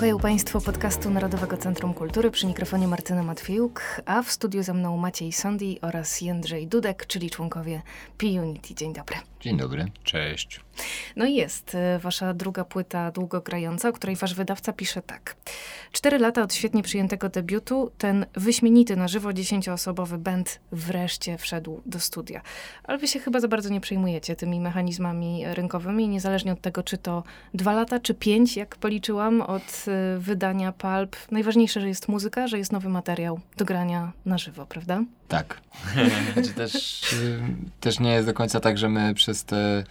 Słuchają Państwo podcastu Narodowego Centrum Kultury przy mikrofonie Martyna Matwiejuk, a w studiu ze mną Maciej Sondi oraz Jędrzej Dudek, czyli członkowie P-Unity. Dzień dobry. Dzień dobry. Cześć. No i jest y, wasza druga płyta długogrająca, o której wasz wydawca pisze tak. Cztery lata od świetnie przyjętego debiutu, ten wyśmienity na żywo dziesięcioosobowy band wreszcie wszedł do studia. Ale wy się chyba za bardzo nie przejmujecie tymi mechanizmami rynkowymi, niezależnie od tego, czy to dwa lata, czy pięć, jak policzyłam, od wydania Pulp. Najważniejsze, że jest muzyka, że jest nowy materiał do grania na żywo, prawda? Tak. Znaczy też, y, też nie jest do końca tak, że my przez te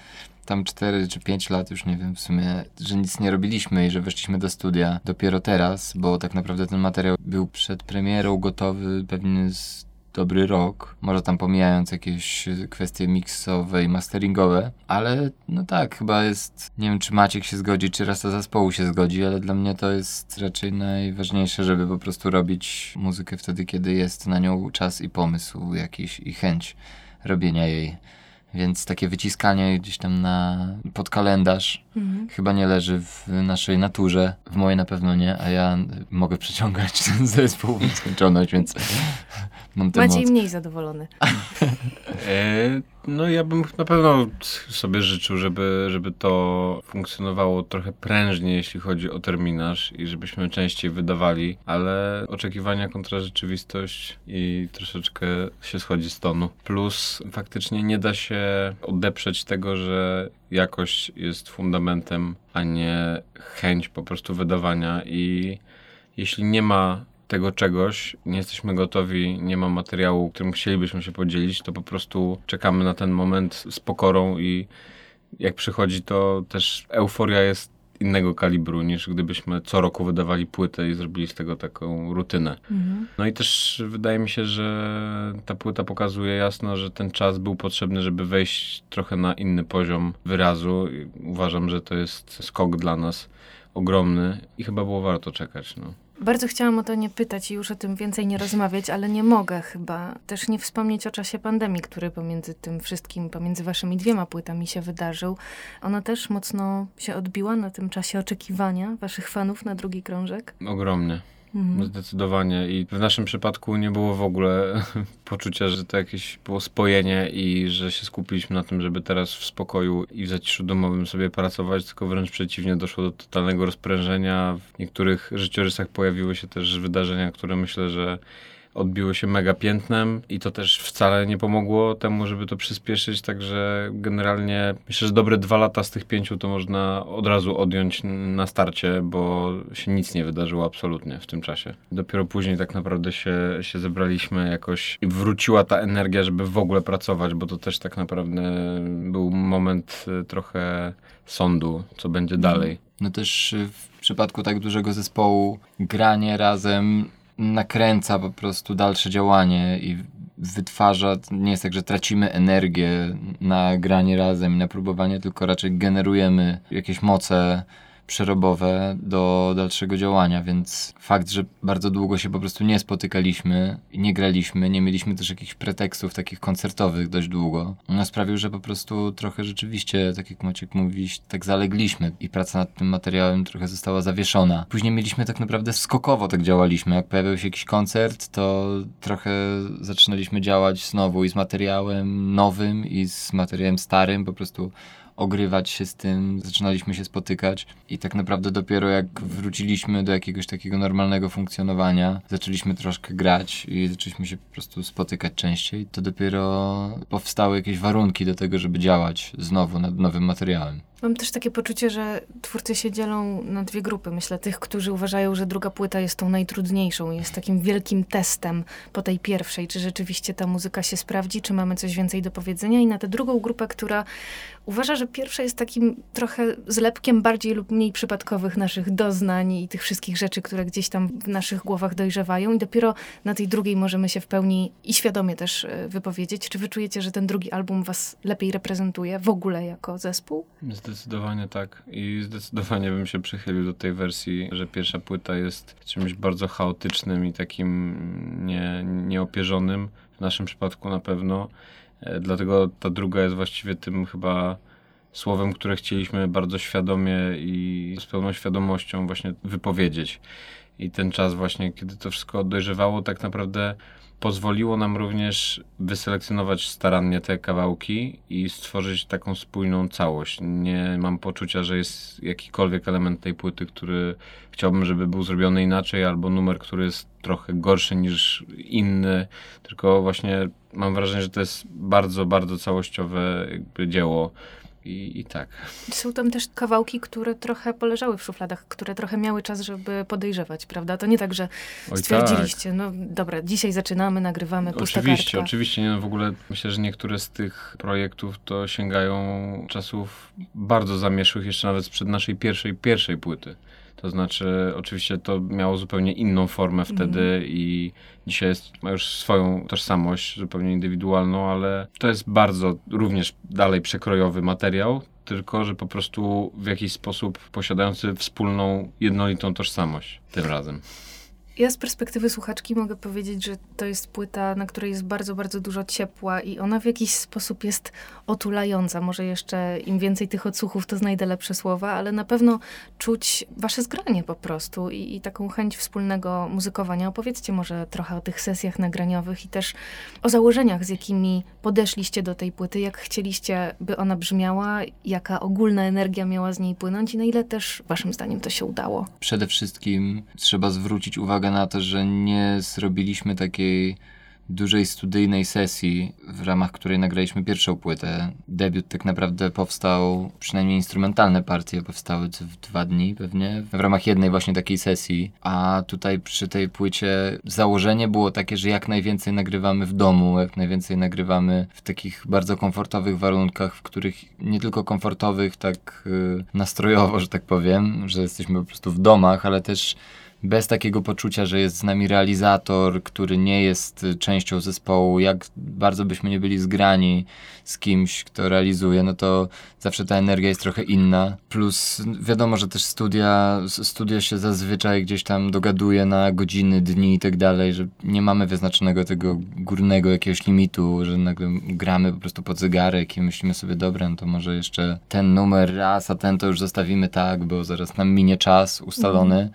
tam 4 czy 5 lat, już nie wiem w sumie, że nic nie robiliśmy i że weszliśmy do studia dopiero teraz, bo tak naprawdę ten materiał był przed premierą gotowy pewnie z dobry rok, może tam pomijając jakieś kwestie mixowe i masteringowe, ale no tak, chyba jest, nie wiem czy Maciek się zgodzi, czy reszta zespołu się zgodzi, ale dla mnie to jest raczej najważniejsze, żeby po prostu robić muzykę wtedy, kiedy jest na nią czas i pomysł jakiś i chęć robienia jej. Więc takie wyciskanie gdzieś tam na, pod kalendarz chyba nie leży w naszej naturze. W mojej na pewno nie, a ja mogę przeciągać ten zespół w nieskończoność, więc mam Maciej moc. mniej zadowolony. No ja bym na pewno sobie życzył, żeby, żeby to funkcjonowało trochę prężniej, jeśli chodzi o terminarz i żebyśmy częściej wydawali, ale oczekiwania kontra rzeczywistość i troszeczkę się schodzi z tonu. Plus faktycznie nie da się odeprzeć tego, że jakość jest fundamentem, a nie chęć po prostu wydawania i jeśli nie ma tego czegoś, nie jesteśmy gotowi, nie ma materiału, którym chcielibyśmy się podzielić, to po prostu czekamy na ten moment z pokorą i jak przychodzi, to też euforia jest innego kalibru niż gdybyśmy co roku wydawali płytę i zrobili z tego taką rutynę. No i też wydaje mi się, że ta płyta pokazuje jasno, że ten czas był potrzebny, żeby wejść trochę na inny poziom wyrazu. Uważam, że to jest skok dla nas ogromny i chyba było warto czekać. No. Bardzo chciałam o to nie pytać i już o tym więcej nie rozmawiać, ale nie mogę chyba też nie wspomnieć o czasie pandemii, który pomiędzy tym wszystkim, pomiędzy waszymi dwiema płytami się wydarzył. Ona też mocno się odbiła na tym czasie oczekiwania waszych fanów na drugi krążek. Ogromnie. Zdecydowanie. I w naszym przypadku nie było w ogóle poczucia, że to jakieś było spojenie i że się skupiliśmy na tym, żeby teraz w spokoju i w zaciszu domowym sobie pracować, tylko wręcz przeciwnie, doszło do totalnego rozprężenia. W niektórych życiorysach pojawiły się też wydarzenia, które myślę, że odbiły się mega piętnem i to też wcale nie pomogło temu, żeby to przyspieszyć, także generalnie myślę, że dobre dwa lata z tych pięciu to można od razu odjąć na starcie, bo się nic nie wydarzyło absolutnie w tym czasie. Dopiero później tak naprawdę się, się zebraliśmy jakoś i wróciła ta energia, żeby w ogóle pracować, bo to też tak naprawdę był moment y, trochę sądu, co będzie dalej. No też y, w przypadku tak dużego zespołu granie razem nakręca po prostu dalsze działanie i wytwarza, nie jest tak, że tracimy energię na granie razem i na próbowanie, tylko raczej generujemy jakieś moce przerobowe do dalszego działania, więc fakt, że bardzo długo się po prostu nie spotykaliśmy, nie graliśmy, nie mieliśmy też jakichś pretekstów takich koncertowych dość długo, no sprawił, że po prostu trochę rzeczywiście, tak jak Maciek mówisz, tak zalegliśmy i praca nad tym materiałem trochę została zawieszona. Później mieliśmy tak naprawdę skokowo tak działaliśmy, jak pojawiał się jakiś koncert, to trochę zaczynaliśmy działać znowu i z materiałem nowym i z materiałem starym, po prostu ogrywać się z tym, zaczynaliśmy się spotykać i tak naprawdę dopiero jak wróciliśmy do jakiegoś takiego normalnego funkcjonowania, zaczęliśmy troszkę grać i zaczęliśmy się po prostu spotykać częściej, to dopiero powstały jakieś warunki do tego, żeby działać znowu nad nowym materiałem. Mam też takie poczucie, że twórcy się dzielą na dwie grupy. Myślę, tych, którzy uważają, że druga płyta jest tą najtrudniejszą, jest takim wielkim testem po tej pierwszej, czy rzeczywiście ta muzyka się sprawdzi, czy mamy coś więcej do powiedzenia, i na tę drugą grupę, która uważa, że pierwsza jest takim trochę zlepkiem bardziej lub mniej przypadkowych naszych doznań i tych wszystkich rzeczy, które gdzieś tam w naszych głowach dojrzewają, i dopiero na tej drugiej możemy się w pełni i świadomie też e, wypowiedzieć. Czy wy czujecie, że ten drugi album was lepiej reprezentuje w ogóle jako zespół? Zdecydowanie tak. I zdecydowanie bym się przychylił do tej wersji, że pierwsza płyta jest czymś bardzo chaotycznym i takim nie, nieopierzonym. W naszym przypadku na pewno. E, Dlatego ta druga jest właściwie tym chyba słowem, które chcieliśmy bardzo świadomie i z pełną świadomością właśnie wypowiedzieć. I ten czas właśnie, kiedy to wszystko dojrzewało, tak naprawdę pozwoliło nam również wyselekcjonować starannie te kawałki i stworzyć taką spójną całość. Nie mam poczucia, że jest jakikolwiek element tej płyty, który chciałbym, żeby był zrobiony inaczej, albo numer, który jest trochę gorszy niż inny, tylko właśnie mam wrażenie, że to jest bardzo, bardzo całościowe dzieło. I, I tak. Są tam też kawałki, które trochę poleżały w szufladach, które trochę miały czas, żeby podejrzewać, prawda? To nie tak, że Oj, stwierdziliście, no dobra, dzisiaj zaczynamy, nagrywamy, pusta Oczywiście, kartka. oczywiście. Nie, no w ogóle myślę, że niektóre z tych projektów to sięgają czasów bardzo zamieszłych, jeszcze nawet sprzed naszej pierwszej, pierwszej płyty. To znaczy, oczywiście to miało zupełnie inną formę wtedy i dzisiaj jest, ma już swoją tożsamość zupełnie indywidualną, ale to jest bardzo również dalej przekrojowy materiał, tylko że po prostu w jakiś sposób posiadający wspólną, jednolitą tożsamość tym razem. Ja z perspektywy słuchaczki mogę powiedzieć, że to jest płyta, na której jest bardzo, bardzo dużo ciepła i ona w jakiś sposób jest otulająca. Może jeszcze im więcej tych odsłuchów, to znajdę lepsze słowa, ale na pewno czuć wasze zgranie po prostu i, i taką chęć wspólnego muzykowania. Opowiedzcie może trochę o tych sesjach nagraniowych i też o założeniach, z jakimi podeszliście do tej płyty, jak chcieliście, by ona brzmiała, jaka ogólna energia miała z niej płynąć i na ile też waszym zdaniem to się udało. Przede wszystkim trzeba zwrócić uwagę na to, że nie zrobiliśmy takiej dużej studyjnej sesji, w ramach której nagraliśmy pierwszą płytę. Debiut tak naprawdę powstał, przynajmniej instrumentalne partie powstały w dwa dni pewnie, w ramach jednej właśnie takiej sesji, a tutaj przy tej płycie założenie było takie, że jak najwięcej nagrywamy w domu, jak najwięcej nagrywamy w takich bardzo komfortowych warunkach, w których nie tylko komfortowych, tak y, nastrojowo, że tak powiem, że jesteśmy po prostu w domach, ale też bez takiego poczucia, że jest z nami realizator, który nie jest y, częścią zespołu, jak bardzo byśmy nie byli zgrani z kimś, kto realizuje, no to zawsze ta energia jest trochę inna. Plus wiadomo, że też studia, studia się zazwyczaj gdzieś tam dogaduje na godziny, dni i tak dalej, że nie mamy wyznaczonego tego górnego jakiegoś limitu, że nagle gramy po prostu pod zegarek i myślimy sobie, dobra, no to może jeszcze ten numer raz, a ten to już zostawimy tak, bo zaraz nam minie czas ustalony.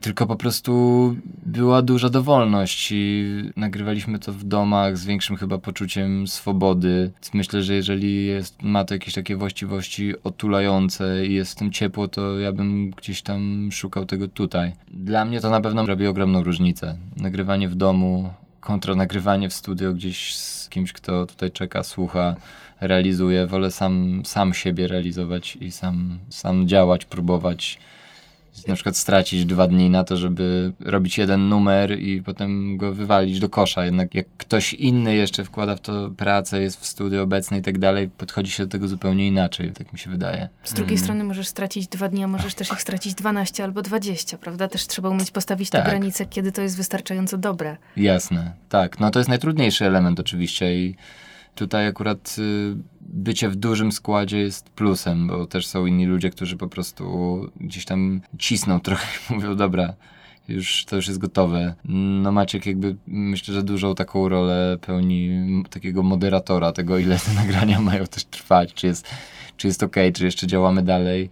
Tylko po prostu była duża dowolność i nagrywaliśmy to w domach z większym chyba poczuciem swobody. Myślę, że jeżeli jest, ma to jakieś takie właściwości otulające i jest w tym ciepło, to ja bym gdzieś tam szukał tego tutaj. Dla mnie to na pewno robi ogromną różnicę. Nagrywanie w domu kontra nagrywanie w studio gdzieś z kimś, kto tutaj czeka, słucha, realizuje. Wolę sam, sam siebie realizować i sam, sam działać, próbować na przykład stracić dwa dni na to, żeby robić jeden numer i potem go wywalić do kosza. Jednak jak ktoś inny jeszcze wkłada w to pracę, jest w studiu obecny i tak dalej, podchodzi się do tego zupełnie inaczej, tak mi się wydaje. Z drugiej Mm. strony możesz stracić dwa dni, a możesz też ich stracić 12 albo 20, prawda? Też trzeba umieć postawić te Tak. granice, kiedy to jest wystarczająco dobre. Jasne, tak. No to jest najtrudniejszy element oczywiście i tutaj akurat y, bycie w dużym składzie jest plusem, bo też są inni ludzie, którzy po prostu gdzieś tam cisną trochę i mówią, dobra, już to już jest gotowe. No Maciek jakby myślę, że dużą taką rolę pełni takiego moderatora tego, ile te nagrania mają też trwać, czy jest, czy jest okej, czy jeszcze działamy dalej.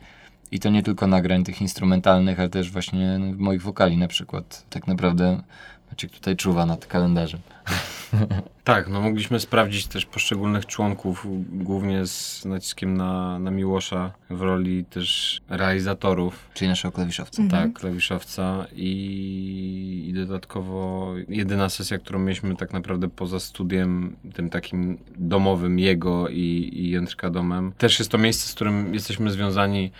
I to nie tylko nagrań tych instrumentalnych, ale też właśnie moich wokali na przykład. Tak naprawdę Maciek tutaj czuwa nad kalendarzem. Tak, no mogliśmy sprawdzić też poszczególnych członków, głównie z naciskiem na, na Miłosza w roli też realizatorów. Czyli naszego klawiszowca. Mhm. Tak, klawiszowca i, i dodatkowo jedyna sesja, którą mieliśmy tak naprawdę poza studiem, tym takim domowym jego i, i Jędrka domem. Też jest to miejsce, z którym jesteśmy związani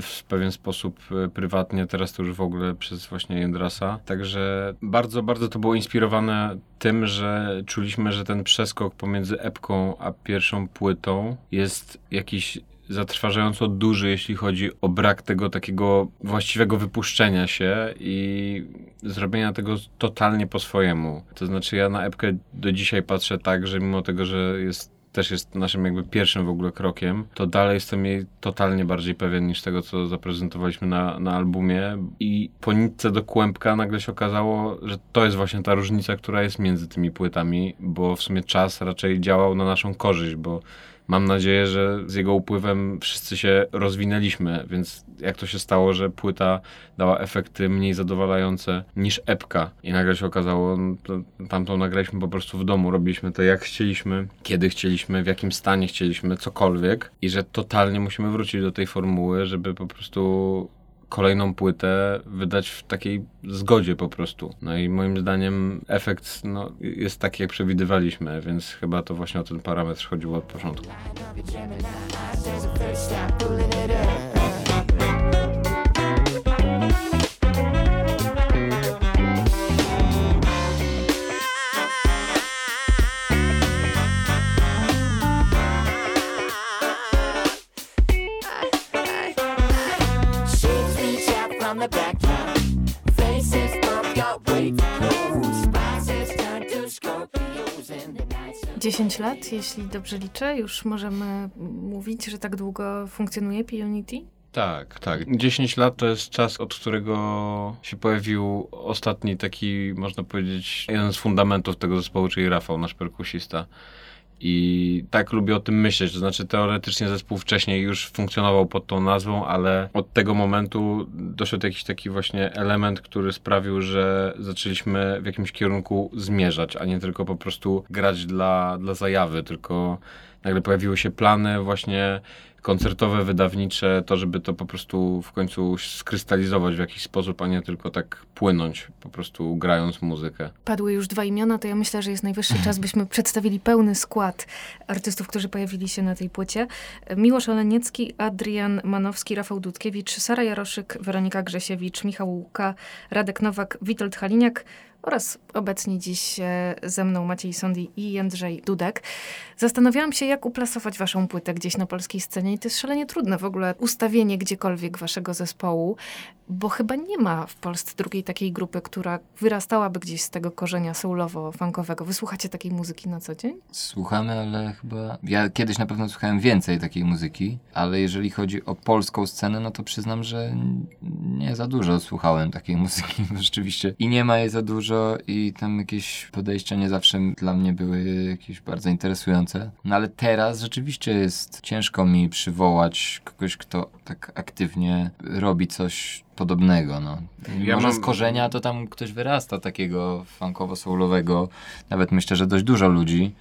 w pewien sposób e, prywatnie, teraz to już w ogóle przez właśnie Jędrasa. Także bardzo, bardzo to było inspirowane tym, że czuliśmy, że ten przeskok pomiędzy epką a pierwszą płytą jest jakiś zatrważająco duży, jeśli chodzi o brak tego takiego właściwego wypuszczenia się i zrobienia tego totalnie po swojemu. To znaczy ja na epkę do dzisiaj patrzę tak, że mimo tego, że jest też jest naszym jakby pierwszym w ogóle krokiem, to dalej jestem jej totalnie bardziej pewien niż tego, co zaprezentowaliśmy na, na albumie. I po nitce do kłębka nagle się okazało, że to jest właśnie ta różnica, która jest między tymi płytami, bo w sumie czas raczej działał na naszą korzyść, bo mam nadzieję, że z jego upływem wszyscy się rozwinęliśmy, więc jak to się stało, że płyta dała efekty mniej zadowalające niż epka? I nagle się okazało, no, to tamtą nagraliśmy po prostu w domu, robiliśmy to jak chcieliśmy, kiedy chcieliśmy, w jakim stanie chcieliśmy, cokolwiek. I że totalnie musimy wrócić do tej formuły, żeby po prostu kolejną płytę wydać w takiej zgodzie po prostu. No i moim zdaniem efekt no, jest taki, jak przewidywaliśmy, więc chyba to właśnie o ten parametr chodziło od początku. 10 lat, jeśli dobrze liczę, już możemy mówić, że tak długo funkcjonuje P-Unity? Tak, tak. 10 lat to jest czas, od którego się pojawił ostatni taki, można powiedzieć, jeden z fundamentów tego zespołu, czyli Rafał, nasz perkusista. I tak lubię o tym myśleć, to znaczy teoretycznie zespół wcześniej już funkcjonował pod tą nazwą, ale od tego momentu doszedł jakiś taki właśnie element, który sprawił, że zaczęliśmy w jakimś kierunku zmierzać, a nie tylko po prostu grać dla, dla zajawy, tylko nagle pojawiły się plany właśnie koncertowe, wydawnicze, to żeby to po prostu w końcu skrystalizować w jakiś sposób, a nie tylko tak płynąć, po prostu grając muzykę. Padły już dwa imiona, to ja myślę, że jest najwyższy czas, byśmy przedstawili pełny skład artystów, którzy pojawili się na tej płycie. Miłosz Oleniecki, Adrian Manowski, Rafał Dudkiewicz, Sara Jaroszyk, Weronika Grzesiewicz, Michał Łuka, Radek Nowak, Witold Haliniak oraz obecnie dziś e, ze mną Maciej Sondi i Jędrzej Dudek. Zastanawiałam się, jak uplasować waszą płytę gdzieś na polskiej scenie i to jest szalenie trudne w ogóle ustawienie gdziekolwiek waszego zespołu, bo chyba nie ma w Polsce drugiej takiej grupy, która wyrastałaby gdzieś z tego korzenia soulowo-funkowego. Wysłuchacie takiej muzyki na co dzień? Słuchamy, ale chyba. Ja kiedyś na pewno słuchałem więcej takiej muzyki, ale jeżeli chodzi o polską scenę, no to przyznam, że nie za dużo słuchałem takiej muzyki rzeczywiście. I nie ma jej za dużo, i tam jakieś podejścia nie zawsze dla mnie były jakieś bardzo interesujące. No ale teraz rzeczywiście jest ciężko mi przywołać kogoś, kto tak aktywnie robi coś podobnego, no. Ja Może mam- z korzenia to tam ktoś wyrasta takiego funkowo-soulowego, nawet myślę, że dość dużo ludzi,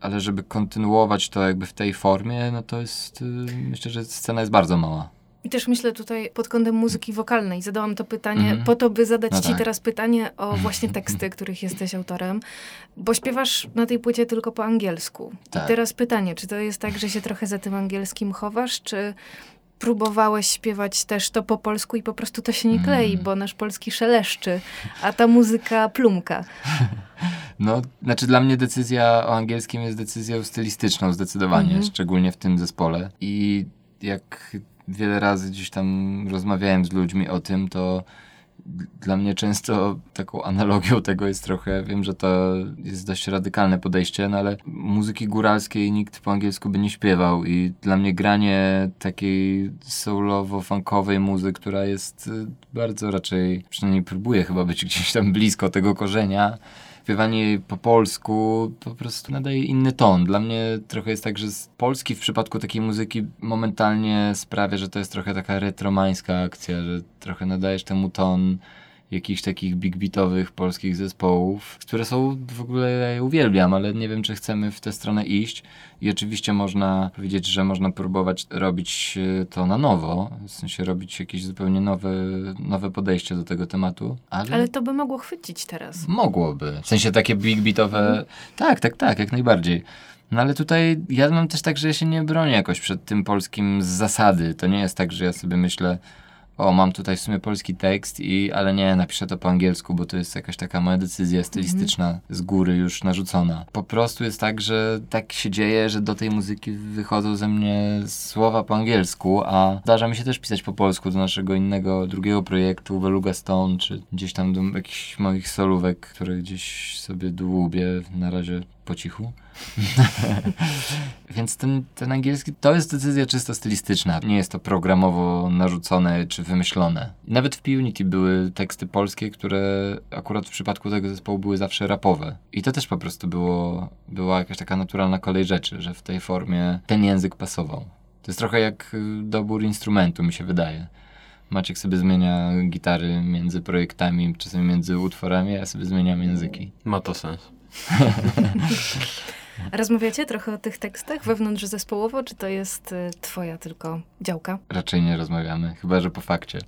ale żeby kontynuować to jakby w tej formie, no to jest, y, myślę, że scena jest bardzo mała. I też myślę tutaj pod kątem muzyki wokalnej. Zadałam to pytanie Mhm. po to, by zadać No ci tak. teraz pytanie o właśnie teksty, których jesteś autorem, bo śpiewasz na tej płycie tylko po angielsku. Tak. I teraz pytanie, czy to jest tak, że się trochę za tym angielskim chowasz, czy próbowałeś śpiewać też to po polsku i po prostu to się nie klei, Mm. bo nasz polski szeleszczy, a ta muzyka plumka. No, znaczy dla mnie decyzja o angielskim jest decyzją stylistyczną zdecydowanie, Mhm. szczególnie w tym zespole. I jak wiele razy gdzieś tam rozmawiałem z ludźmi o tym, to dla mnie często taką analogią tego jest trochę, wiem, że to jest dość radykalne podejście, no ale muzyki góralskiej nikt po angielsku by nie śpiewał i dla mnie granie takiej soulowo-funkowej muzy, która jest y, bardzo raczej, przynajmniej próbuje chyba być gdzieś tam blisko tego korzenia, śpiewanie po polsku po prostu nadaje inny ton. Dla mnie trochę jest tak, że z Polski w przypadku takiej muzyki momentalnie sprawia, że to jest trochę taka retromańska akcja, że trochę nadajesz temu ton jakichś takich big beatowych polskich zespołów, które są w ogóle ja uwielbiam, ale nie wiem, czy chcemy w tę stronę iść. I oczywiście można powiedzieć, że można próbować robić e, to na nowo, w sensie robić jakieś zupełnie nowe, nowe podejście do tego tematu, ale, Ale to by mogło chwycić teraz. mogłoby. W sensie takie big beatowe, tak, tak, tak, jak najbardziej. No ale tutaj ja mam też tak, że ja się nie bronię jakoś przed tym polskim z zasady. To nie jest tak, że ja sobie myślę, o, mam tutaj w sumie polski tekst, i, ale nie, napiszę to po angielsku, bo to jest jakaś taka moja decyzja stylistyczna z góry już narzucona. Po prostu jest tak, że tak się dzieje, że do tej muzyki wychodzą ze mnie słowa po angielsku, a zdarza mi się też pisać po polsku do naszego innego, drugiego projektu, Beluga Stone, czy gdzieś tam do jakichś moich solówek, które gdzieś sobie dłubię na razie po cichu. Więc ten, ten angielski to jest decyzja czysto stylistyczna. Nie jest to programowo narzucone czy wymyślone. Nawet w P-Unity były teksty polskie, które akurat w przypadku tego zespołu były zawsze rapowe. I to też po prostu było, była jakaś taka naturalna kolej rzeczy, że w tej formie ten język pasował. To jest trochę jak y, dobór instrumentu, mi się wydaje. Maciek sobie zmienia gitary między projektami, czasem między utworami, a ja sobie zmieniam języki. Ma to sens. Rozmawiacie trochę o tych tekstach wewnątrz zespołowo, czy to jest y, twoja tylko działka? Raczej nie rozmawiamy, chyba że po fakcie.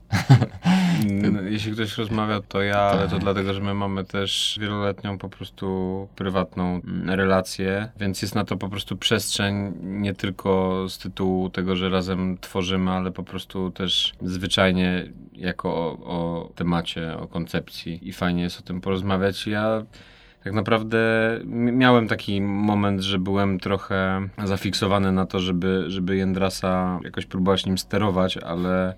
Jeśli ktoś rozmawia, to ja, ale to dlatego, że my mamy też wieloletnią po prostu prywatną mm, relację, więc jest na to po prostu przestrzeń nie tylko z tytułu tego, że razem tworzymy, ale po prostu też zwyczajnie jako o, o temacie, o koncepcji i fajnie jest o tym porozmawiać. Ja tak naprawdę miałem taki moment, że byłem trochę zafiksowany na to, żeby, żeby Jędrasa jakoś próbować nim sterować, ale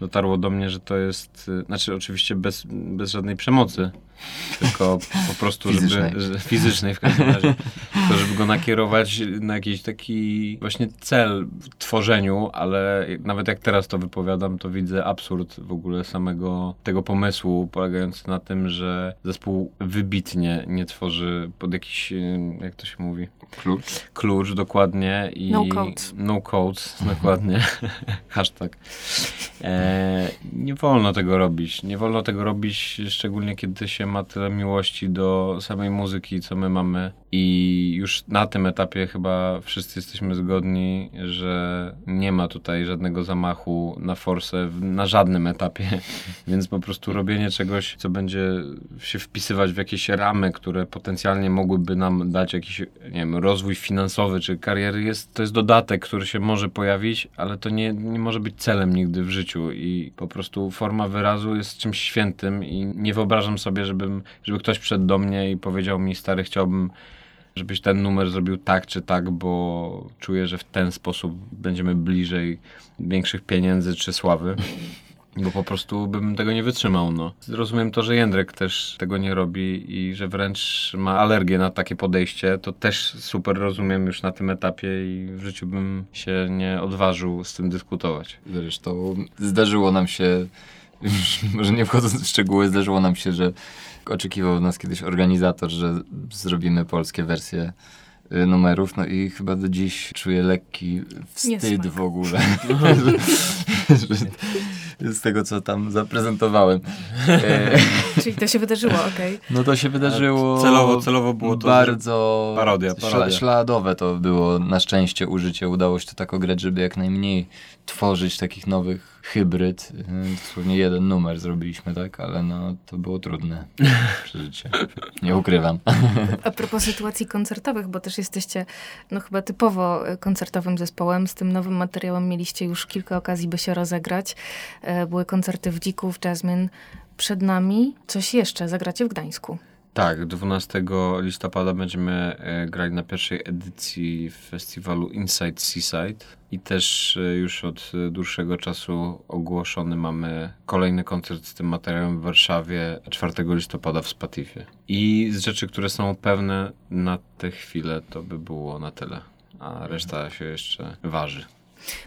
dotarło do mnie, że to jest, y, znaczy oczywiście bez, bez żadnej przemocy, tylko po prostu, Fizycznej. żeby, że, fizycznej w każdym razie, to żeby go nakierować na jakiś taki właśnie cel w tworzeniu, ale nawet jak teraz to wypowiadam, to widzę absurd w ogóle samego tego pomysłu, polegający na tym, że zespół wybitnie nie tworzy pod jakiś, jak to się mówi, Klucz. klucz dokładnie i No codes. no codes dokładnie hashtag e, nie wolno tego robić nie wolno tego robić szczególnie kiedy się ma tyle miłości do samej muzyki co my mamy. I już na tym etapie chyba wszyscy jesteśmy zgodni że nie ma tutaj żadnego zamachu na forsę na żadnym etapie. Więc po prostu robienie czegoś co będzie się wpisywać w jakieś ramy które potencjalnie mogłyby nam dać jakiś nie wiem, rozwój finansowy czy kariery jest, to jest dodatek, który się może pojawić, ale to nie, nie może być celem nigdy w życiu. I po prostu forma wyrazu jest czymś świętym i nie wyobrażam sobie, żebym, żeby ktoś przyszedł do mnie i powiedział mi, stary, chciałbym żebyś ten numer zrobił tak czy tak, bo czuję, że w ten sposób będziemy bliżej większych pieniędzy czy sławy. Bo po prostu bym tego nie wytrzymał, no. Rozumiem to, że Jędrek też tego nie robi i że wręcz ma alergię na takie podejście. To też super rozumiem już na tym etapie i w życiu bym się nie odważył z tym dyskutować. Zresztą zdarzyło nam się, może nie wchodząc w szczegóły, zdarzyło nam się, że oczekiwał nas kiedyś organizator, że zrobimy polskie wersje y, numerów, no i chyba do dziś czuję lekki wstyd w ogóle. z tego, co tam zaprezentowałem. E, Czyli to się wydarzyło, okej. No to się wydarzyło. Celowo- celowo było to, bardzo. Parodia, parodia. śladowe to było na szczęście użycie. Udało się to tak ograć, żeby jak najmniej tworzyć takich nowych hybryd. Yy, Dosłownie jeden numer zrobiliśmy, tak? Ale no to było trudne przeżycie. Nie ukrywam. A propos sytuacji koncertowych, bo też jesteście no chyba typowo e, koncertowym zespołem. Z tym nowym materiałem mieliście już kilka okazji, by się rozegrać. E, Były koncerty w Dziku, w Jasmine. Przed nami coś jeszcze. Zagracie w Gdańsku. Tak, 12 listopada będziemy e, grali na pierwszej edycji festiwalu Inside Seaside i też e, już od e, dłuższego czasu ogłoszony mamy kolejny koncert z tym materiałem w Warszawie 4 listopada w Spatifie. I z rzeczy, które są pewne na tę chwilę, to by było na tyle, a reszta się jeszcze waży.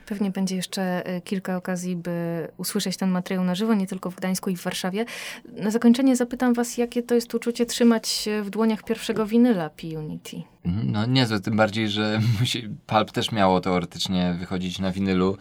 Pewnie będzie jeszcze e, kilka okazji, by usłyszeć ten materiał na żywo, nie tylko w Gdańsku i w Warszawie. Na zakończenie zapytam was, jakie to jest uczucie trzymać w dłoniach pierwszego winyla P-Unity? No niezłe, tym bardziej, że musi, Pulp też miało teoretycznie wychodzić na winylu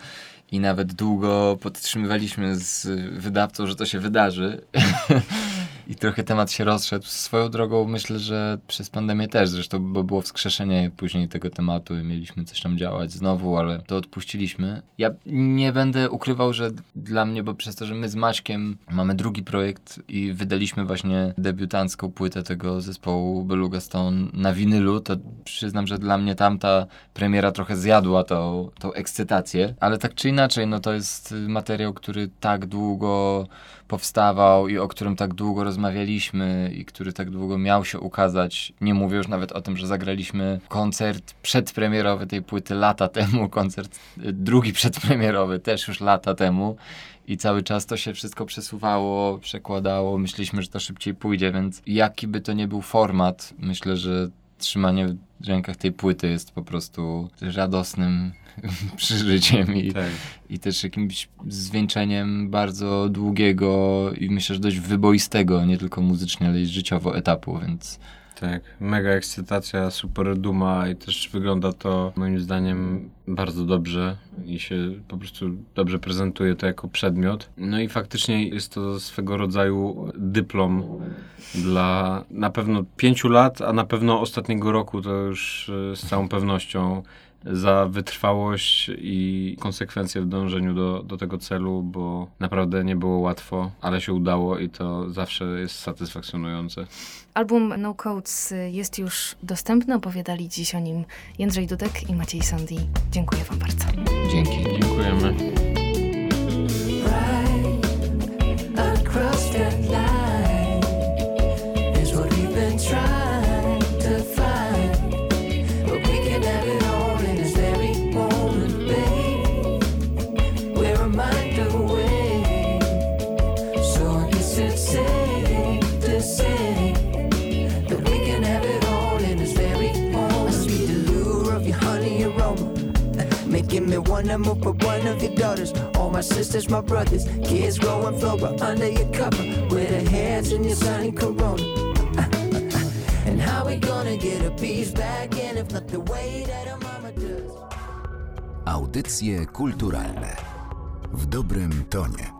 i nawet długo podtrzymywaliśmy z wydawcą, że to się wydarzy. I trochę temat się rozszedł. Swoją drogą myślę, że przez pandemię też zresztą, bo było wskrzeszenie później tego tematu i mieliśmy coś tam działać znowu, ale to odpuściliśmy. Ja nie będę ukrywał, że dla mnie, bo przez to, że my z Maćkiem mamy drugi projekt i wydaliśmy właśnie debiutancką płytę tego zespołu Beluga Stone na winylu, to przyznam, że dla mnie tamta premiera trochę zjadła tą, tą ekscytację, ale tak czy inaczej, no to jest materiał, który tak długo powstawał i o którym tak długo rozmawialiśmy i który tak długo miał się ukazać. Nie mówię już nawet o tym, że zagraliśmy koncert przedpremierowy tej płyty lata temu, koncert y, drugi przedpremierowy też już lata temu. I cały czas to się wszystko przesuwało, przekładało. Myśleliśmy, że to szybciej pójdzie, więc jaki by to nie był format, myślę, że trzymanie w rękach tej płyty jest po prostu radosnym przeżyciem i, Tak. i też jakimś zwieńczeniem bardzo długiego i myślę, że dość wyboistego, nie tylko muzycznie, ale i życiowo etapu, więc Tak, mega ekscytacja, super duma i też wygląda to moim zdaniem bardzo dobrze i się po prostu dobrze prezentuje to jako przedmiot. No i faktycznie jest to swego rodzaju dyplom dla na pewno pięciu lat, a na pewno ostatniego roku to już e, z całą pewnością za wytrwałość i konsekwencje w dążeniu do, do tego celu, bo naprawdę nie było łatwo, ale się udało i to zawsze jest satysfakcjonujące. Album No Codes jest już dostępny. Opowiadali dziś o nim Jędrzej Dudek i Maciej Sandi. Dziękuję wam bardzo. dzięki. Dziękujemy. Making me wanna move for one of your daughters. All my sisters, my brothers, kids growing flora under your cover. With their hands in your sunny corona. And how we gonna get a piece back in if not the way that mama does? Audycje kulturalne w dobrym tonie.